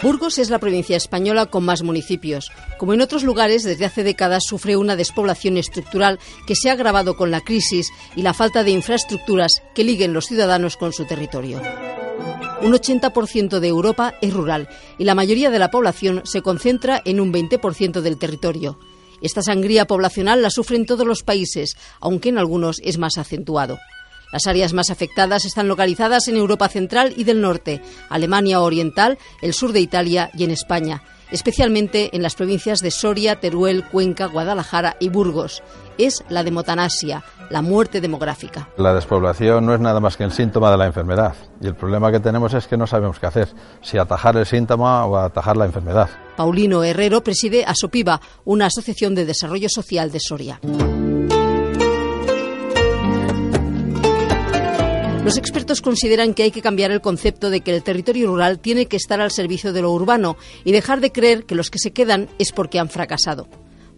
Burgos es la provincia española con más municipios. Como en otros lugares, desde hace décadas sufre una despoblación estructural que se ha agravado con la crisis y la falta de infraestructuras que liguen los ciudadanos con su territorio. Un 80% de Europa es rural y la mayoría de la población se concentra en un 20% del territorio. Esta sangría poblacional la sufren todos los países, aunque en algunos es más acentuado. Las áreas más afectadas están localizadas en Europa Central y del Norte, Alemania Oriental, el sur de Italia y en España, especialmente en las provincias de Soria, Teruel, Cuenca, Guadalajara y Burgos. Es la demotanasia, la muerte demográfica. La despoblación no es nada más que el síntoma de la enfermedad y el problema que tenemos es que no sabemos qué hacer, si atajar el síntoma o atajar la enfermedad. Paulino Herrero preside Asopiva, una asociación de desarrollo social de Soria. Los expertos consideran que hay que cambiar el concepto de que el territorio rural tiene que estar al servicio de lo urbano y dejar de creer que los que se quedan es porque han fracasado.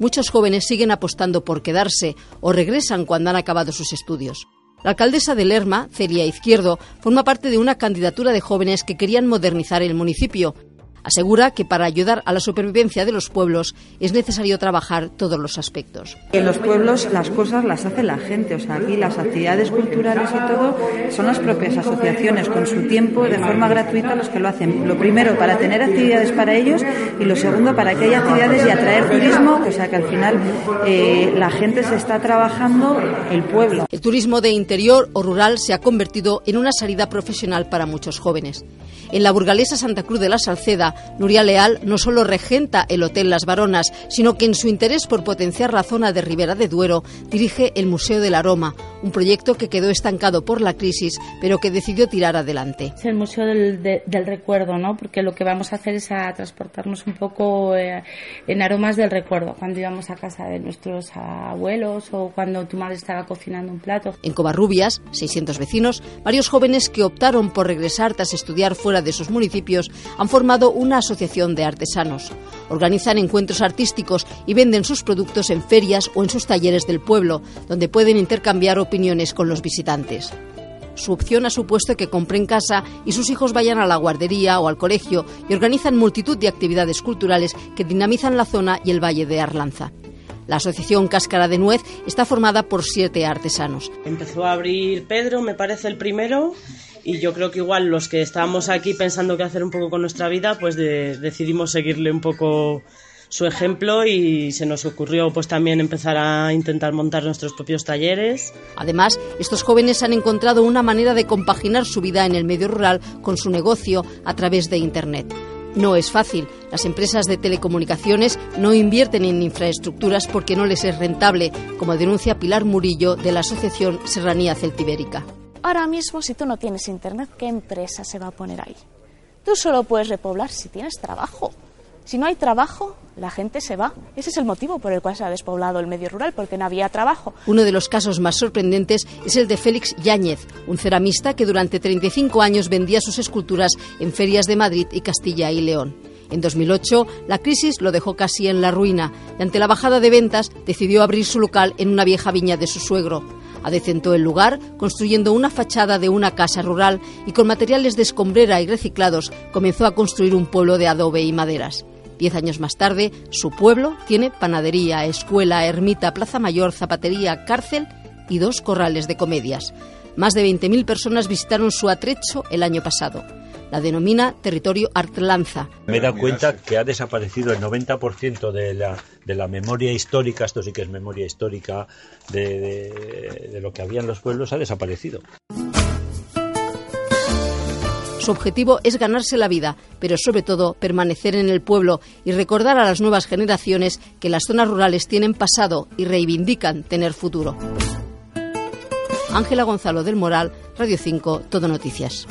Muchos jóvenes siguen apostando por quedarse o regresan cuando han acabado sus estudios. La alcaldesa de Lerma, Celia Izquierdo, forma parte de una candidatura de jóvenes que querían modernizar el municipio Asegura que para ayudar a la supervivencia de los pueblos es necesario trabajar todos los aspectos. En los pueblos las cosas las hace la gente, o sea, aquí las actividades culturales y todo son las propias asociaciones con su tiempo de forma gratuita los que lo hacen. Lo primero para tener actividades para ellos y lo segundo para que haya actividades y atraer turismo, o sea que al final eh, la gente se está trabajando el pueblo. El turismo de interior o rural se ha convertido en una salida profesional para muchos jóvenes. En la burgalesa Santa Cruz de la Salceda, Nuria Leal no solo regenta el Hotel Las Baronas, sino que en su interés por potenciar la zona de Ribera de Duero, dirige el Museo del Aroma, un proyecto que quedó estancado por la crisis, pero que decidió tirar adelante. Es el Museo del, de, del Recuerdo, ¿no? porque lo que vamos a hacer es a transportarnos un poco eh, en aromas del recuerdo, cuando íbamos a casa de nuestros abuelos o cuando tu madre estaba cocinando un plato. En Covarrubias, 600 vecinos, varios jóvenes que optaron por regresar tras estudiar fuera de sus municipios han formado una asociación de artesanos. Organizan encuentros artísticos y venden sus productos en ferias o en sus talleres del pueblo, donde pueden intercambiar opiniones con los visitantes. Su opción ha supuesto que compren casa y sus hijos vayan a la guardería o al colegio y organizan multitud de actividades culturales que dinamizan la zona y el valle de Arlanza. La asociación Cáscara de Nuez está formada por siete artesanos. Empezó a abrir Pedro, me parece el primero, y yo creo que igual los que estábamos aquí pensando qué hacer un poco con nuestra vida, pues de, decidimos seguirle un poco su ejemplo y se nos ocurrió pues también empezar a intentar montar nuestros propios talleres. Además, estos jóvenes han encontrado una manera de compaginar su vida en el medio rural con su negocio a través de Internet. No es fácil. Las empresas de telecomunicaciones no invierten en infraestructuras porque no les es rentable, como denuncia Pilar Murillo de la Asociación Serranía Celtibérica. Ahora mismo, si tú no tienes internet, ¿qué empresa se va a poner ahí? Tú solo puedes repoblar si tienes trabajo. Si no hay trabajo, la gente se va. Ese es el motivo por el cual se ha despoblado el medio rural, porque no había trabajo. Uno de los casos más sorprendentes es el de Félix Yáñez, un ceramista que durante 35 años vendía sus esculturas en ferias de Madrid y Castilla y León. En 2008, la crisis lo dejó casi en la ruina y ante la bajada de ventas decidió abrir su local en una vieja viña de su suegro. Adecentó el lugar construyendo una fachada de una casa rural y con materiales de escombrera y reciclados comenzó a construir un pueblo de adobe y maderas. Diez años más tarde, su pueblo tiene panadería, escuela, ermita, plaza mayor, zapatería, cárcel y dos corrales de comedias. Más de 20.000 personas visitaron su atrecho el año pasado. La denomina territorio Artlanza. Me he dado cuenta que ha desaparecido el 90% de la, de la memoria histórica, esto sí que es memoria histórica, de, de, de lo que había en los pueblos, ha desaparecido. Su objetivo es ganarse la vida, pero sobre todo permanecer en el pueblo y recordar a las nuevas generaciones que las zonas rurales tienen pasado y reivindican tener futuro. Ángela Gonzalo del Moral, Radio 5, Todo Noticias.